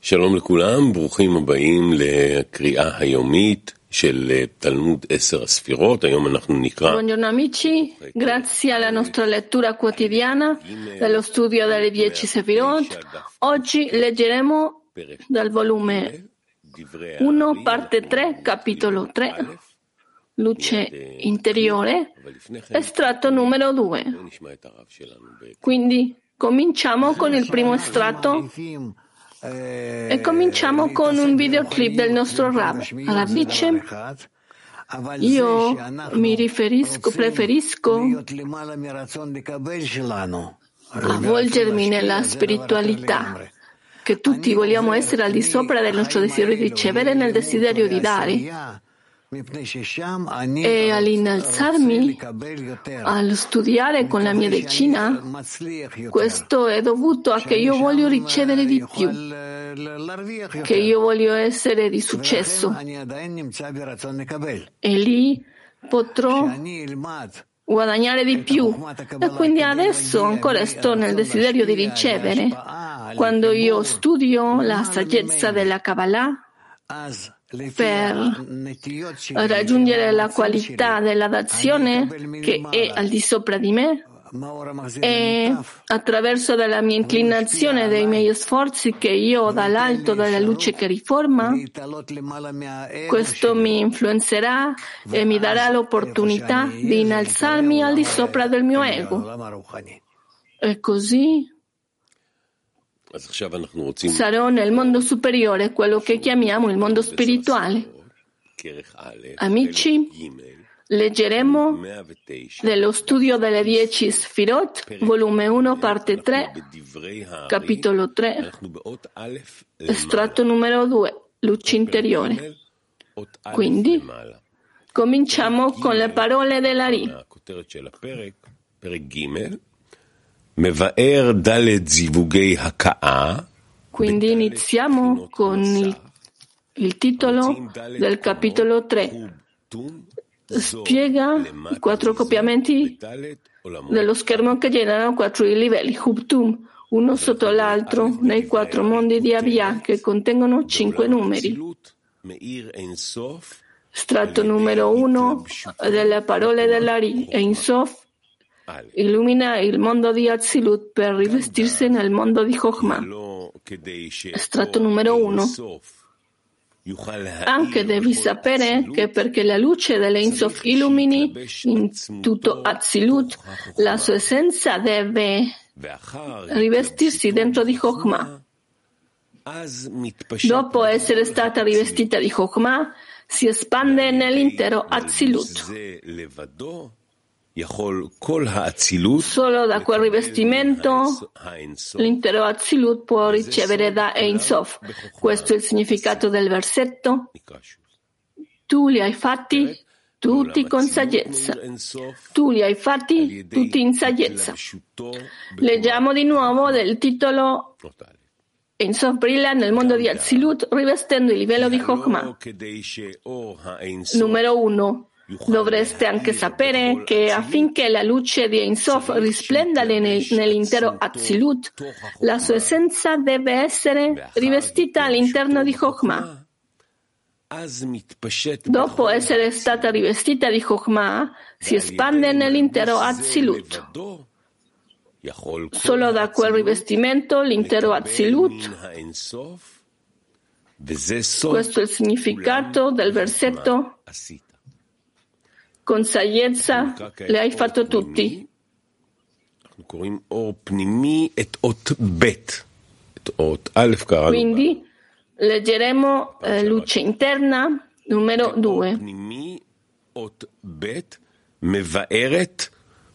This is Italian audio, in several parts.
שלום לכולם, ברוכים הבאים לקריאה היומית של תלמוד עשר הספירות. היום אנחנו נקרא... Buongiorno amici, grazie alla nostra lettura quotidiana dello studio delle 10 Sefirot. Oggi leggeremo dal volume 1, parte 3, capitolo 3, luce interiore, estratto numero 2. Quindi cominciamo con il primo estratto e cominciamo con un videoclip del nostro Rab. Rab dice, io mi riferisco, preferisco avvolgermi nella spiritualità, che tutti vogliamo essere al di sopra del nostro desiderio di ricevere nel desiderio di dare. E all'innalzarmi, allo studiare con la mia decina, questo è dovuto a che io voglio ricevere di più, che io voglio essere di successo. E lì potrò guadagnare di più. E quindi adesso ancora sto nel desiderio di ricevere. Quando io studio la saggezza della Kabbalah, per raggiungere la qualità della dazione che è al di sopra di me e attraverso la mia inclinazione dei miei sforzi che io ho dall'alto della luce che riforma, questo mi influenzerà e mi darà l'opportunità di innalzarmi al di sopra del mio ego. E così sarò nel mondo superiore, quello che chiamiamo il mondo spirituale. Amici, leggeremo dello studio delle 10 Sfirot, volume 1, parte 3, capitolo 3, estratto numero 2, luce interiore. Quindi, cominciamo con le parole della Ri. Quindi iniziamo con il, il titolo del capitolo 3. Spiega i quattro copiamenti dello schermo che generano quattro livelli Hubtum, uno sotto l'altro, nei quattro mondi di Avia, che contengono cinque numeri. Stratto numero uno delle parole dell'Ari, Ein Sof, illumina il mondo di Azilut per rivestirsi nel mondo di Chokhmah. Estratto numero uno. Anche devi sapere che perché la luce dell'Einsof illumini in tutto Azilut, la sua essenza deve rivestirsi dentro di Chokhmah. Dopo essere stata rivestita di Chokhmah, si espande nell'intero Azilut. Solo da quel rivestimento l'intero Azilut può ricevere da Ein Sof. Questo è il significato del versetto. Tu li hai fatti tutti con saggezza. Tu li hai fatti tutti in saggezza. Leggiamo di nuovo del titolo Ein Sof brilla nel mondo di Azilut rivestendo il livello di Chokhmah. Numero uno. Dovreste anche sapere che affinché la luce di Ein Sof risplenda nell'intero Azilut, la sua essenza deve essere rivestita all'interno di Chokhmah. Dopo essere stata rivestita di Chokhmah, si espande nell'intero Azilut. Solo da quel rivestimento l'intero Azilut. Questo è il significato del versetto con saggezza le hai fatto tutti. Quindi leggeremo eh, luce interna numero 2.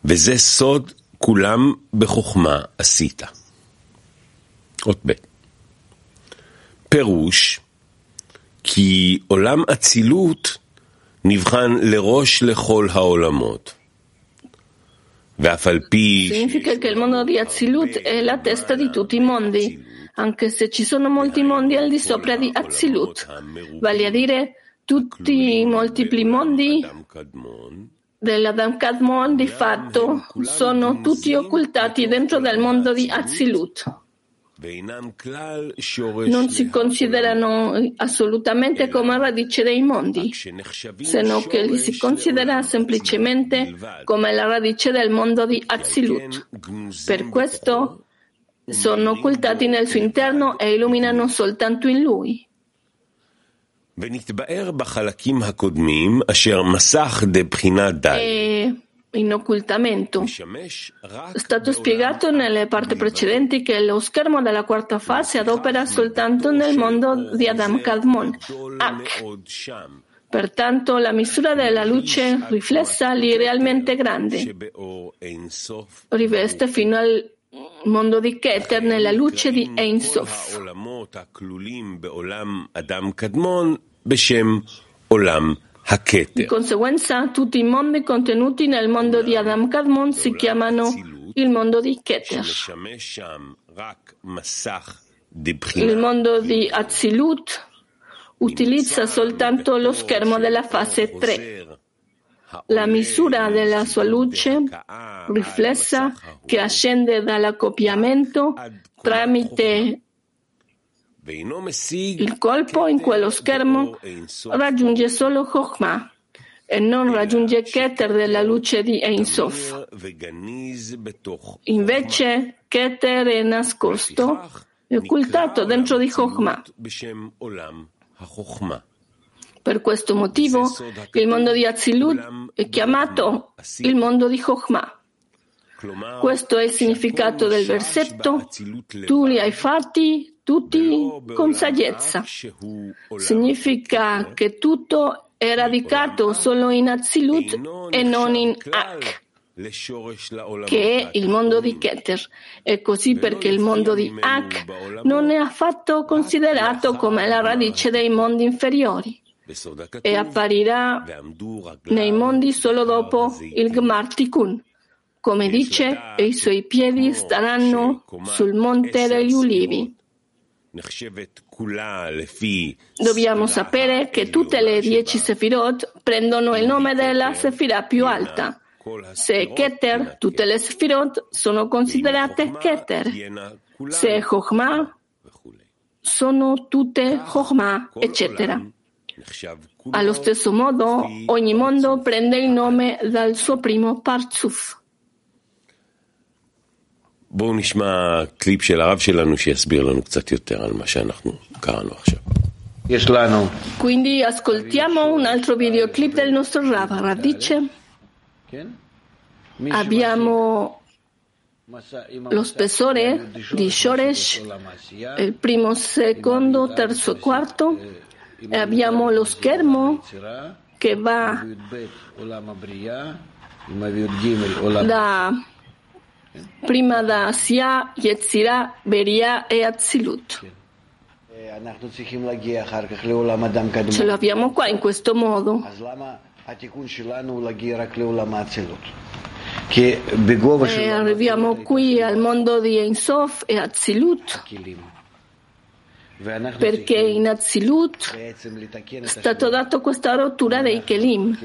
וזה סוד כולם בחוכמה עשית. אות ב' פירוש כי עולם אצילות Significa che il mondo di Azilut è la testa di tutti i mondi, anche se ci sono molti mondi al di sopra di Azilut, vale a dire tutti i multipli mondi dell'Adam Kadmon di fatto sono tutti occultati dentro del mondo di Azilut. Non si considerano assolutamente come radice dei mondi, se non che li si considera semplicemente come la radice del mondo di Azilut. Per questo sono occultati nel suo interno e illuminano soltanto in lui. E in occultamento. È stato spiegato nelle parti precedenti che lo schermo della quarta fase adopera soltanto nel mondo di Adam Kadmon. Pertanto la misura della luce riflessa lì realmente grande. Riveste fino al mondo di Keter nella luce di Ein Sof. Di conseguenza, tutti i mondi contenuti nel mondo di Adam Kadmon si chiamano il mondo di Keter. Il mondo di Azilut utilizza soltanto lo schermo della fase 3, la misura della sua luce riflessa che ascende dall'accoppiamento tramite il colpo in quello schermo raggiunge solo Chokhmah e non raggiunge Keter della luce di Ein Sof. Invece Keter è nascosto e occultato dentro di Chokhmah. Per questo motivo il mondo di Azilut è chiamato il mondo di Chokhmah. Questo è il significato del versetto. Tu li hai fatti tutti con saggezza. Significa che tutto è radicato solo in Azilut e non in Ak, che è il mondo di Keter. E così perché il mondo di Ak non è affatto considerato come la radice dei mondi inferiori e apparirà nei mondi solo dopo il Gmar Tikkun. Come dice, e i suoi piedi staranno sul monte degli ulivi. Dobbiamo sapere che tutte le dieci Sefirot prendono il nome della Sefirah più alta. Se Keter, tutte le Sefirot sono considerate Keter. Se Chokhmah, sono tutte Chokhmah, eccetera. Allo stesso modo, ogni mondo prende il nome dal suo primo Parzuf. בואו נשמע קליפ של הרב שלנו שיסביר לנו קצת יותר על מה שאנחנו קראנו עכשיו. Quindi ascoltiamo un altro videoclip del nostro Rav. Rav dice, abbiamo lo spessore di Shoresh, il primo, secondo, terzo e quarto, e abbiamo lo schermo che va da prima da Asia, Yetzirah, Beria e Azilut. Ce l'abbiamo qua in questo modo. E arriviamo qui al mondo di Ensof e Azilut perché in Azilut è stata data questa rottura dei Kelim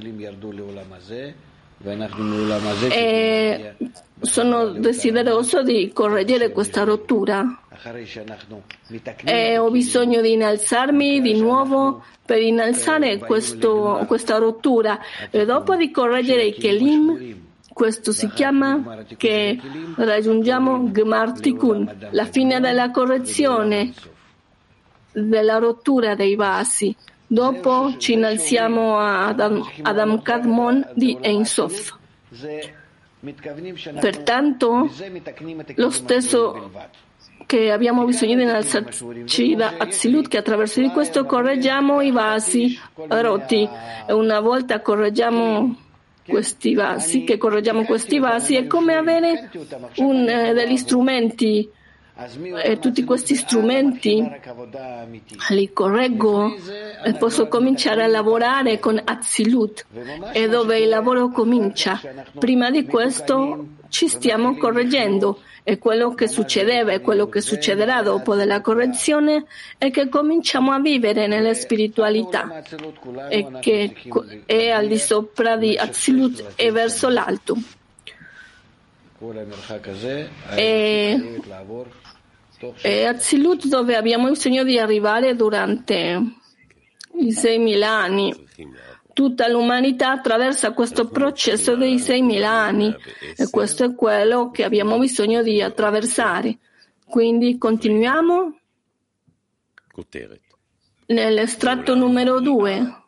e sono desideroso di correggere questa rottura. E ho bisogno di innalzarmi di nuovo per innalzare questo, questa rottura. E dopo di correggere i Kelim questo si chiama che raggiungiamo Gmar Tikkun, la fine della correzione della rottura dei vasi. Dopo ci innalziamo ad Adam Kadmon di Ein Sof. Pertanto, lo stesso che abbiamo bisogno di innalzarci da Azilut, che attraverso di questo correggiamo i vasi rotti e una volta correggiamo questi vasi, che correggiamo questi vasi, è come avere un, eh, degli strumenti e tutti questi strumenti li correggo e posso cominciare a lavorare con Azilut e dove il lavoro comincia. Prima di questo ci stiamo correggendo e quello che succedeva e quello che succederà dopo della correzione è che cominciamo a vivere nella spiritualità e che è al di sopra di Azilut e verso l'alto. E e Azilut dove abbiamo bisogno di arrivare durante i 6.000 anni. Tutta l'umanità attraversa questo processo dei 6.000 anni e questo è quello che abbiamo bisogno di attraversare. Quindi continuiamo nell'estratto numero 2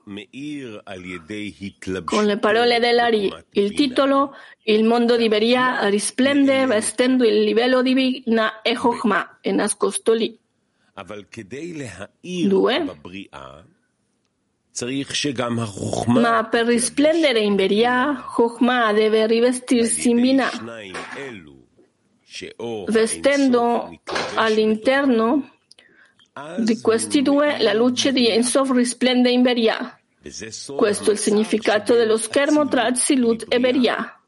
con le parole dell'Ari. Il titolo Il mondo di Beria risplende vestendo il livello divina e Chokhmah è nascosto lì. 2. Ma per risplendere in Beria, Chokhmah deve rivestirsi in Binah, vestendo all'interno di questi due la luce di Ensof risplende in Beria. Questo è il significato dello schermo tra Azilut e Beria.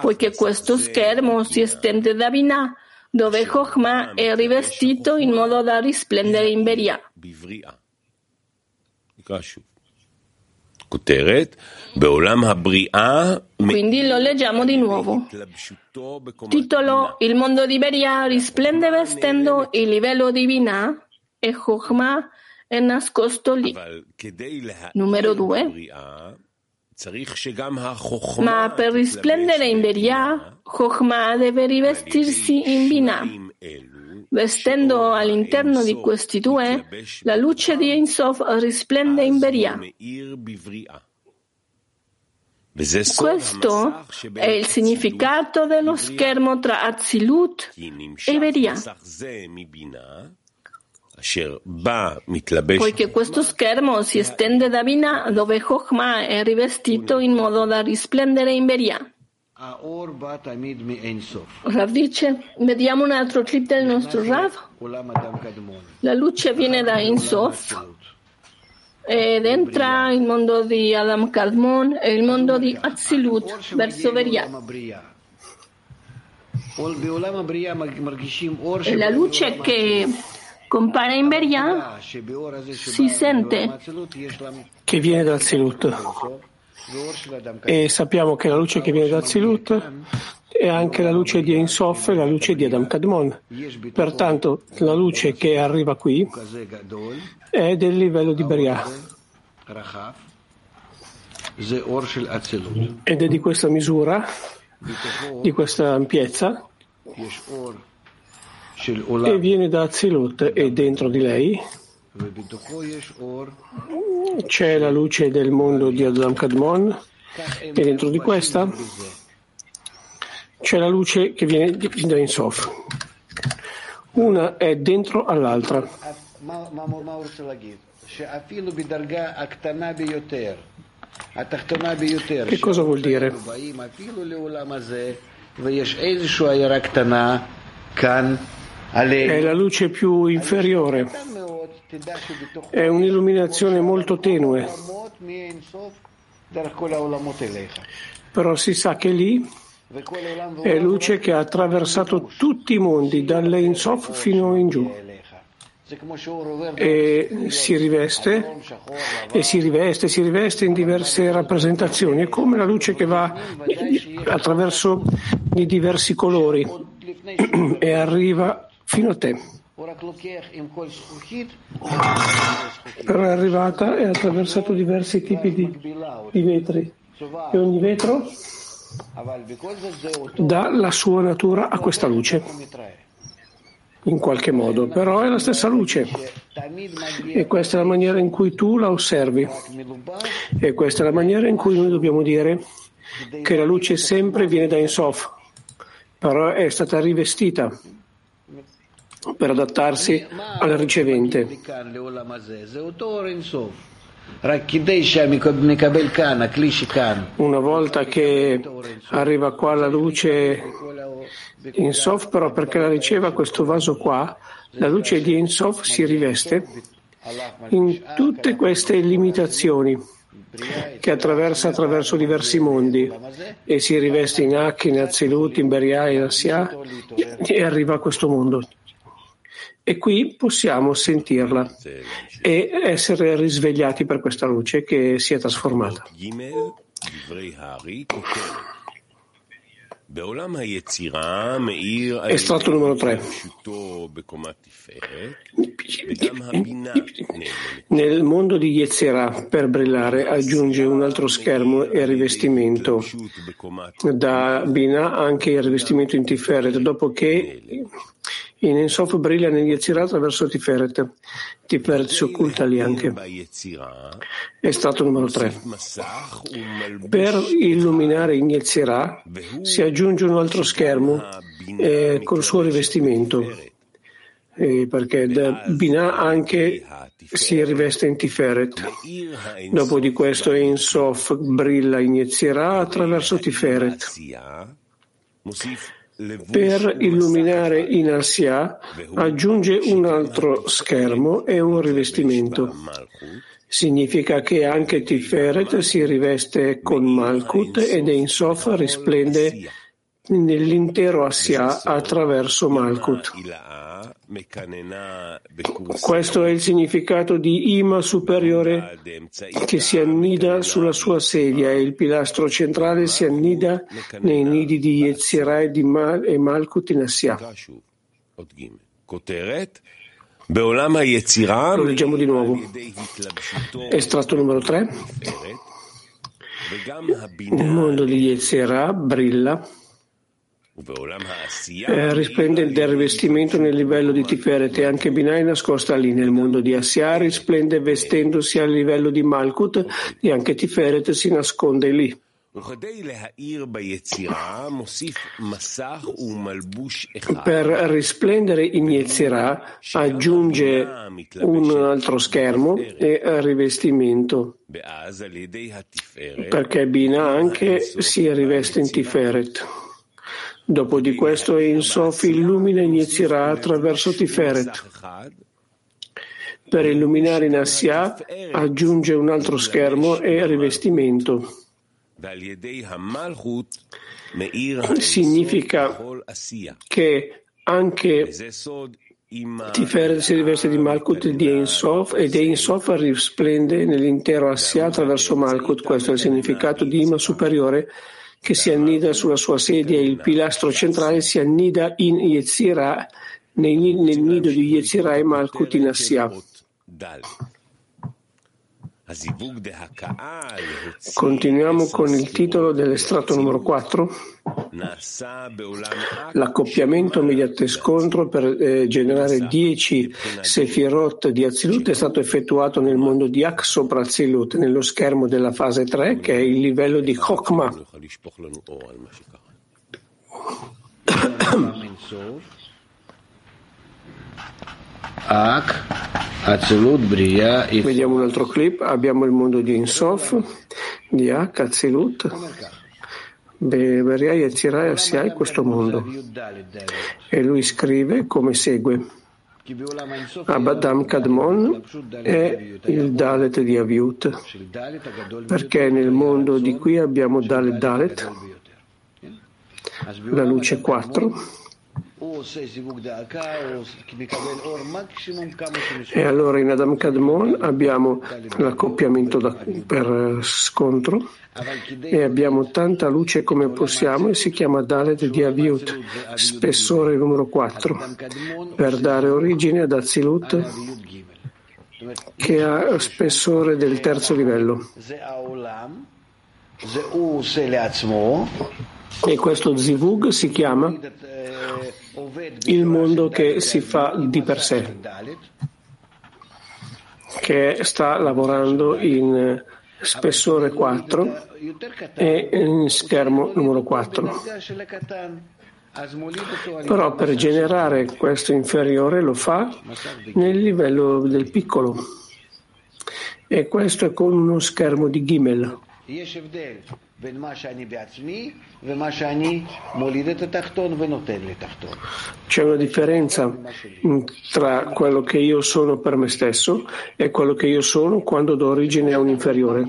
Poiché questo schermo si estende da Binah, dove Chokhmah è rivestito in modo da risplendere in Beria. Quindi lo leggiamo di nuovo. Titolo Il mondo di Beria risplende vestendo il livello di Binah e Chokhmah è nascosto lì. Numero 2. Ma per risplendere in Beria, Chokhmah deve rivestirsi in Binah. Vestendo all'interno di questi due, la luce di Ensof risplende in Beria. Questo è il significato dello schermo tra Azilut e Beria. Poiché questo schermo si estende da Bina dove Chokhmah è rivestito in modo da risplendere in Beria. Rav dice, vediamo un altro clip del nostro Rav. La luce viene da Insof ed entra il mondo di Adam Kadmon e il mondo di Azilut verso Beria. E la luce che compare in Beria si sente che viene da Azilut e sappiamo che la luce che viene da Zilut è anche la luce di Ensof e la luce di Adam Kadmon. Pertanto la luce che arriva qui è del livello di Beria ed è di questa misura, di questa ampiezza e viene da Azilut e dentro di lei c'è la luce del mondo di Adam Kadmon e dentro di questa c'è la luce che viene da Insof. Una è dentro all'altra. Che cosa vuol dire? È la luce più inferiore è un'illuminazione molto tenue, però si sa che lì è luce che ha attraversato tutti i mondi, dall'Einsof fino in giù. E si riveste, e si riveste, si riveste in diverse rappresentazioni. È come la luce che va attraverso i diversi colori e arriva fino a te. Però è arrivata e ha attraversato diversi tipi di, di vetri. E ogni vetro dà la sua natura a questa luce. In qualche modo, però è la stessa luce. E questa è la maniera in cui tu la osservi. E questa è la maniera in cui noi dobbiamo dire che la luce sempre viene da Insof, però è stata rivestita per adattarsi al ricevente. Una volta che arriva qua la luce in Sof, però perché la riceva questo vaso qua, la luce di Insof si riveste in tutte queste limitazioni che attraversa attraverso diversi mondi e si riveste in Ak, in Azilut, in Beria, in Assia e arriva a questo mondo e qui possiamo sentirla e essere risvegliati per questa luce che si è trasformata. Estratto numero 3. Nel mondo di Yetzirah, per brillare, aggiunge un altro schermo e rivestimento. Da Bina anche il rivestimento in Tiferet, dopo che in Ensof brilla nel Yetzirah attraverso Tiferet. Tiferet si occulta lì anche. Estratto numero 3. Per illuminare in Yetzirah si aggiunge un altro schermo eh, col suo rivestimento. Eh, perché Binah anche si riveste in Tiferet. Dopo di questo Ensof brilla in Yetzirah attraverso Tiferet. Per illuminare in Asia aggiunge un altro schermo e un rivestimento. Significa che anche Tiferet si riveste con Malkut ed Ein Sof risplende nell'intero Asia attraverso Malkut. Questo è il significato di Ima superiore che si annida sulla sua sedia e il pilastro centrale si annida nei nidi di Yetzirah e, di Mal- e Malkut in Assia. Lo leggiamo di nuovo. Estratto numero 3. Nel mondo di Yetzirah brilla eh, risplende del rivestimento nel livello di Tiferet e anche Binai nascosta lì nel mondo di Assia risplende vestendosi al livello di Malkut e anche Tiferet si nasconde lì. Per risplendere in Yetzirah aggiunge un altro schermo e rivestimento, perché Bina anche si riveste in Tiferet. Dopo di questo Ein Sof illumina e inizierà attraverso Tiferet. Per illuminare in Assia aggiunge un altro schermo e rivestimento. Significa che anche Tiferet si riveste di Malkut di Ein Sof ed Ein Sof risplende nell'intero Assia attraverso Malkut. Questo è il significato di Ima superiore che si annida sulla sua sedia il pilastro centrale si annida in Yetzirah, nel, nel nido di Yetzirah e Malkut in Assia. Continuiamo con il titolo dell'estratto numero 4. L'accoppiamento mediante scontro per eh, generare 10 sefirot di Azilut è stato effettuato nel mondo di Ak sopra Azilut, nello schermo della fase 3, che è il livello di Chokmah. Vediamo un altro clip, abbiamo il mondo di Insof, di Ak, Azilut. Beria Yetzirah Asiai questo mondo. E lui scrive come segue. Abadam Kadmon è il Dalet di Aviut, perché nel mondo di qui abbiamo Dalet Dalet, la luce 4, e allora in Adam Kadmon abbiamo l'accoppiamento da, per scontro e abbiamo tanta luce come possiamo e si chiama Dalet di Aviut, spessore numero 4, per dare origine ad Azilut che ha spessore del terzo livello. E questo zivug si chiama il mondo che si fa di per sé, che sta lavorando in spessore 4 e in schermo numero 4. Però per generare questo inferiore lo fa nel livello del piccolo e questo è con uno schermo di Gimel. C'è una differenza tra quello che io sono per me stesso e quello che io sono quando do origine a un inferiore.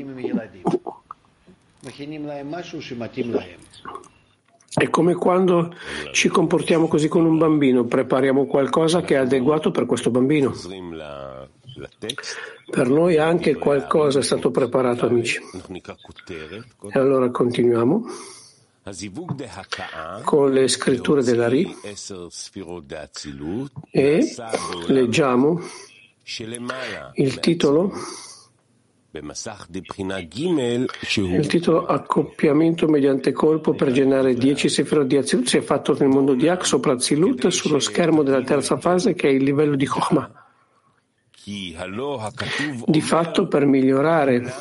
È come quando ci comportiamo così con un bambino, prepariamo qualcosa che è adeguato per questo bambino. Per noi anche qualcosa è stato preparato, amici. E allora continuiamo. con le scritture della Ri e leggiamo il titolo il titolo Accoppiamento mediante colpo per generare 10 sefirot di Azilut si è fatto nel mondo di Ak sopra Azilut sullo schermo della terza fase che è il livello di Chokhmah. Di fatto, per migliorare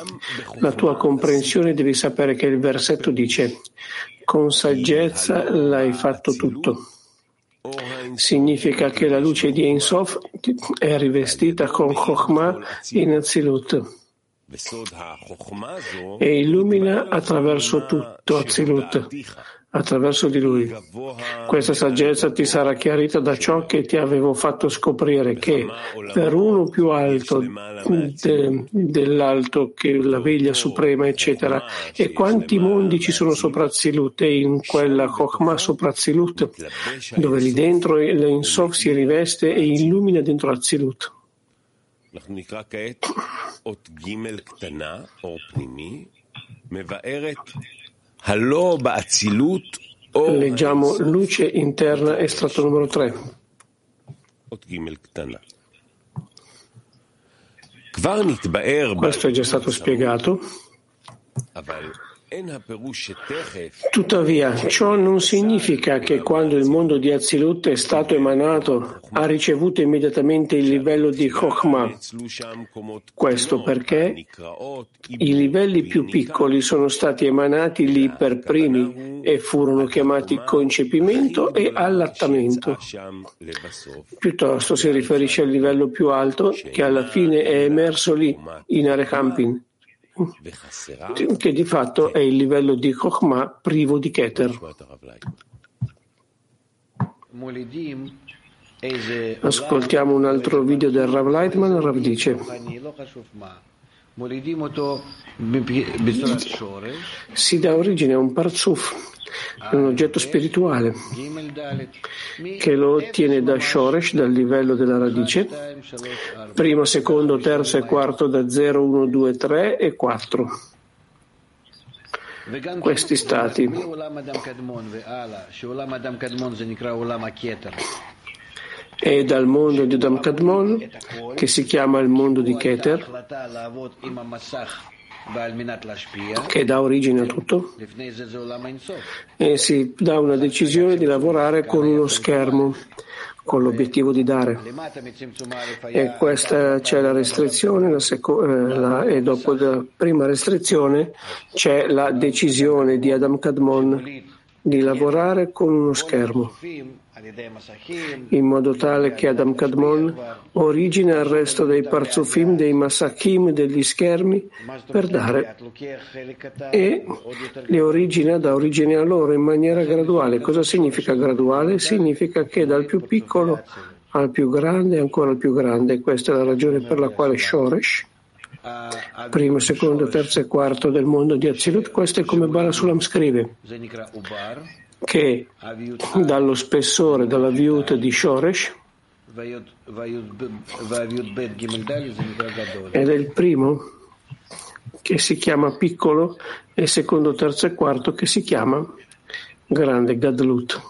la tua comprensione devi sapere che il versetto dice con saggezza l'hai fatto tutto. Significa che la luce di Ein Sof è rivestita con Chokhmah in Azilut e illumina attraverso tutto Azilut, attraverso di lui. Questa saggezza ti sarà chiarita da ciò che ti avevo fatto scoprire che per uno più alto de, dell'alto che la veglia suprema, eccetera, e quanti mondi ci sono sopra Azilut e in quella Chokhmah sopra Azilut, dove lì dentro l'Insof si riveste e illumina dentro Azilut. Leggiamo luce interna, estratto numero 3. Questo è già stato spiegato. Tuttavia, ciò non significa che quando il mondo di Azilut è stato emanato ha ricevuto immediatamente il livello di Chokhmah. Questo perché i livelli più piccoli sono stati emanati lì per primi e furono chiamati concepimento e allattamento. Piuttosto si riferisce al livello più alto che alla fine è emerso lì, in Arekampin che di fatto è il livello di Chokhmah privo di Keter. Ascoltiamo un altro video del Rav Leitman. Rav dice si dà origine a un parzuf è un oggetto spirituale che lo ottiene da Shoresh, dal livello della radice, primo, secondo, terzo e quarto da 0, 1, 2, 3 e 4. Questi stati e dal mondo di Adam Kadmon, che si chiama il mondo di Keter, che dà origine a tutto e si dà una decisione di lavorare con uno schermo con l'obiettivo di dare. E questa c'è la restrizione, la seco- eh, la, e dopo la prima restrizione c'è la decisione di Adam Kadmon di lavorare con uno schermo in modo tale che Adam Kadmon origina il resto dei parzufim, dei masakim, degli schermi per dare e li origina, dà origine a loro in maniera graduale. Cosa significa graduale? Significa che dal più piccolo al più grande e ancora al più grande. Questa è la ragione per la quale Shoresh primo, secondo, terzo e quarto del mondo di Azilut. Questo è come Barasulam scrive che dallo spessore, dalla viuta di Shoresh, ed è il primo che si chiama piccolo e secondo, terzo e quarto che si chiama grande Gadlut.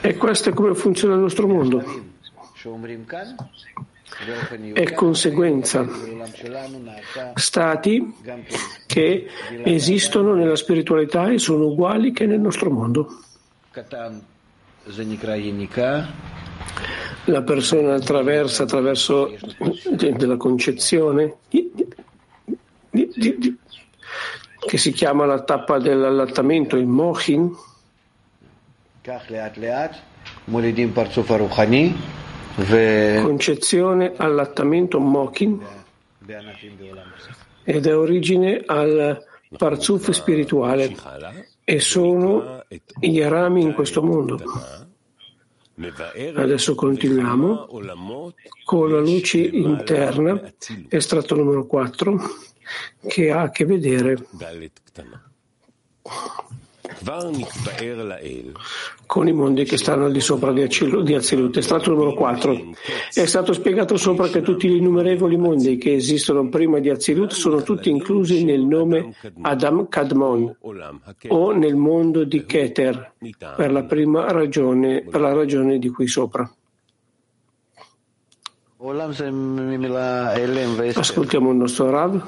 E questo è come funziona il nostro mondo è conseguenza, stati che esistono nella spiritualità e sono uguali che nel nostro mondo. La persona attraversa attraverso della concezione che si chiama la tappa dell'allattamento, il mochin concezione allattamento mokin ed è origine al parzuf spirituale e sono i rami in questo mondo. Adesso continuiamo con la luce interna, estratto numero 4, che ha a che vedere con i mondi che stanno al di sopra di Azilut. Estratto numero 4. È stato spiegato sopra che tutti gli innumerevoli mondi che esistono prima di Azilut sono tutti inclusi nel nome Adam Kadmon o nel mondo di Keter per la prima ragione, per la ragione di qui sopra. Ascoltiamo il nostro Rav.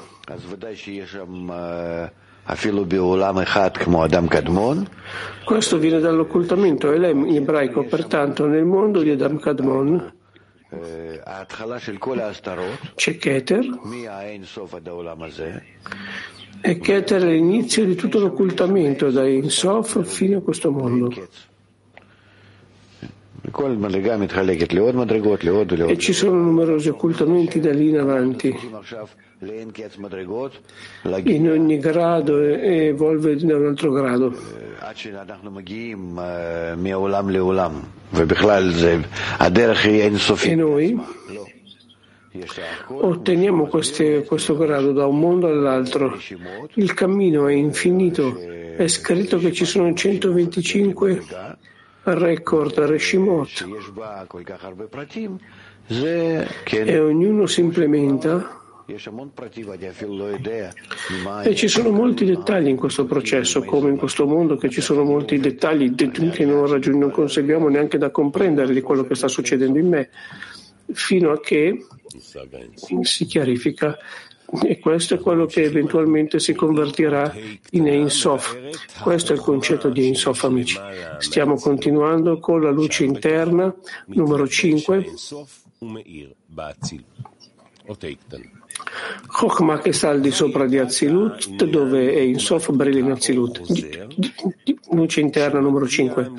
Questo viene dall'occultamento Elem in ebraico, pertanto nel mondo di Adam Kadmon. C'è Keter. e Keter è l'inizio di tutto l'occultamento da Insof fino a questo mondo. E ci sono numerosi occultamenti da lì in avanti. In ogni grado evolve da un altro grado. E noi otteniamo queste, questo grado da un mondo all'altro. Il cammino è infinito. È scritto che ci sono 125 record Reshimot e ognuno si implementa. E ci sono molti dettagli in questo processo, come in questo mondo che ci sono molti dettagli che non, raggiung- non conseguiamo neanche da comprendere di quello che sta succedendo in me, fino a che si chiarifica e questo è quello che eventualmente si convertirà in Ein Sof. Questo è il concetto di Ein Sof, amici. Stiamo continuando con la luce interna, numero 5. Chokhmah che sta al di sopra di Azilut, dove è in Sof brilla in Azilut. Luce interna numero 5.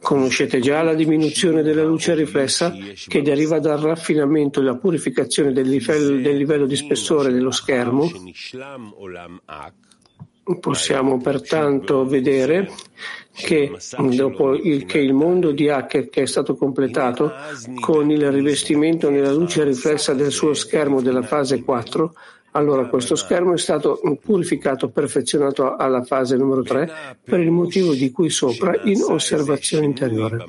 Conoscete già la diminuzione della luce riflessa che deriva dal raffinamento e la purificazione del livello, del livello di spessore dello schermo? Possiamo pertanto vedere che dopo il, che il mondo di Hacker che è stato completato con il rivestimento nella luce riflessa del suo schermo della fase 4, allora questo schermo è stato purificato, perfezionato alla fase numero 3 per il motivo di cui sopra in osservazione interiore.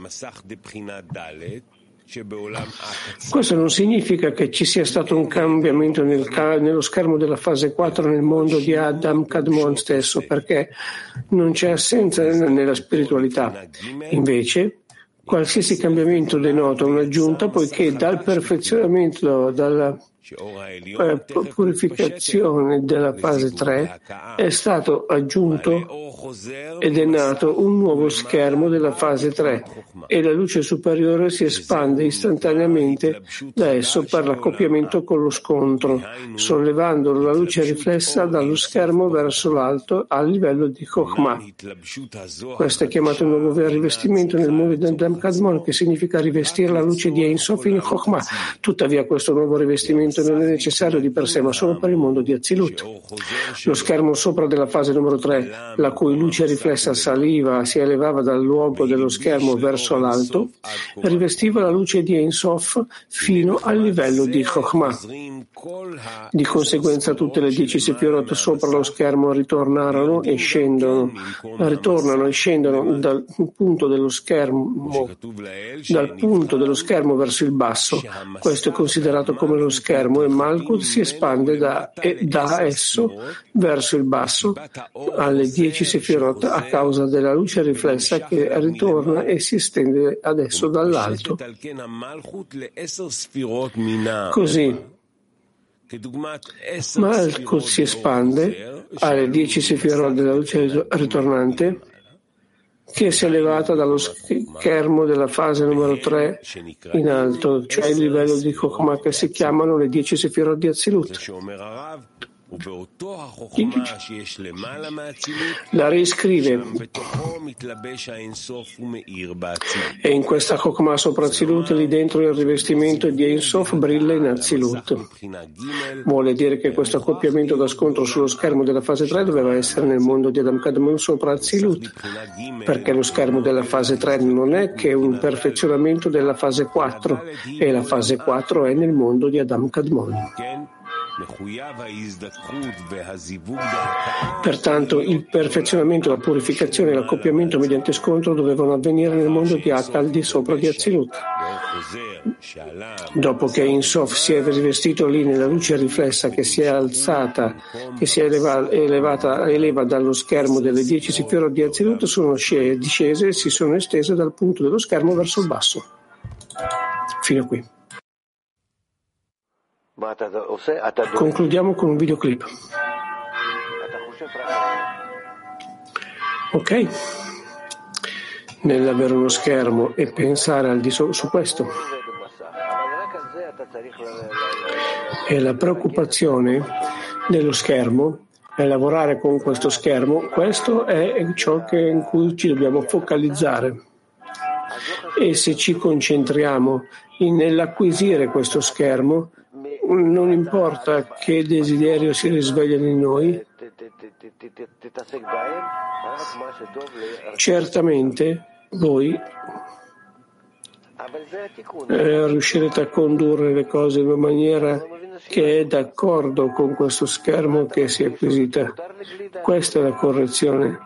Questo non significa che ci sia stato un cambiamento nel, nello schermo della fase 4 nel mondo di Adam Kadmon stesso, perché non c'è assenza nella spiritualità. Invece, qualsiasi cambiamento denota un'aggiunta, poiché dal perfezionamento, dalla eh, purificazione della fase 3 è stato aggiunto ed è nato un nuovo schermo della fase 3 e la luce superiore si espande istantaneamente da esso per l'accoppiamento con lo scontro, sollevando la luce riflessa dallo schermo verso l'alto al livello di Chokhmah. Questo è chiamato un nuovo rivestimento nel di Dam Kadmon, che significa rivestire la luce di Ein Sof in Chokhmah. Tuttavia questo nuovo rivestimento non è necessario di per sé, ma solo per il mondo di Azilut. Lo schermo sopra della fase numero 3, la cui luce riflessa saliva, si elevava dal luogo dello schermo verso l'alto, rivestiva la luce di Ein Sof fino al livello di Chokhmah. Di conseguenza tutte le dieci sefirot sopra lo schermo ritornarono e scendono, ritornano e scendono dal punto dello schermo, dal punto dello schermo verso il basso. Questo è considerato come lo schermo e Malkut si espande da, da esso verso il basso alle 10 sefirot a causa della luce riflessa che ritorna e si estende adesso dall'alto. Così Malkut si espande alle 10 sefirot della luce ritornante che si è elevata dallo schermo della fase numero 3 in alto, cioè il livello di Chokhmah che si chiamano le 10 sefirot di Azilut. La riscrive e in questa Chokmah sopra Azilut lì dentro il rivestimento di Ein Sof brilla in Azilut. Vuole dire che questo accoppiamento da scontro sullo schermo della fase 3 doveva essere nel mondo di Adam Kadmon sopra Azilut, perché lo schermo della fase 3 non è che un perfezionamento della fase 4 e la fase 4 è nel mondo di Adam Kadmon. Pertanto il perfezionamento, la purificazione e l'accoppiamento mediante scontro dovevano avvenire nel mondo di Atta al di sopra di Azilut. Dopo che Insof si è rivestito lì nella luce riflessa che si è alzata, che si è elevata, eleva dallo schermo delle dieci sifero di Azilut, sono discese e si sono estese dal punto dello schermo verso il basso. Fino a qui. Concludiamo con un videoclip. Ok? Nell'avere uno schermo e pensare al di sopra su questo. E la preoccupazione dello schermo è lavorare con questo schermo, questo è ciò in cui ci dobbiamo focalizzare. E se ci concentriamo nell'acquisire questo schermo, non importa che desiderio si risveglia in noi, certamente voi eh, riuscirete a condurre le cose in una maniera che è d'accordo con questo schermo che si è acquisita. Questa è la correzione.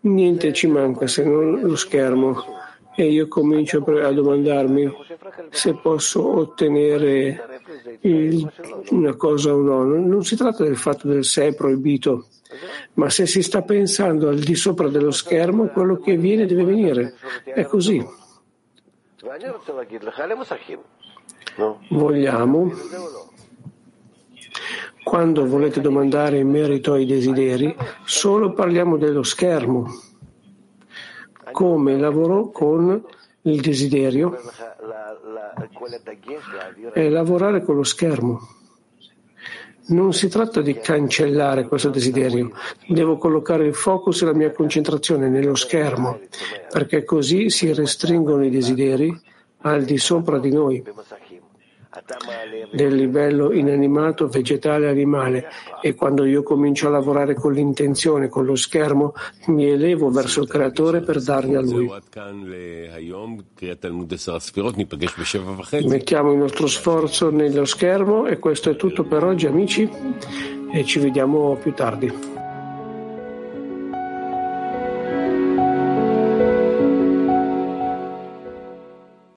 Niente ci manca se non lo schermo e io comincio a domandarmi se posso ottenere il, una cosa o no. Non si tratta del fatto del se è proibito, ma se si sta pensando al di sopra dello schermo, quello che viene deve venire. È così. Vogliamo, quando volete domandare in merito ai desideri, solo parliamo dello schermo come lavoro con il desiderio è lavorare con lo schermo. Non si tratta di cancellare questo desiderio, devo collocare il focus e la mia concentrazione nello schermo, perché così si restringono i desideri al di sopra di noi del livello inanimato, vegetale, animale e quando io comincio a lavorare con l'intenzione, con lo schermo, mi elevo verso il creatore per darmi a lui. Mettiamo il nostro sforzo nello schermo e questo è tutto per oggi amici e ci vediamo più tardi.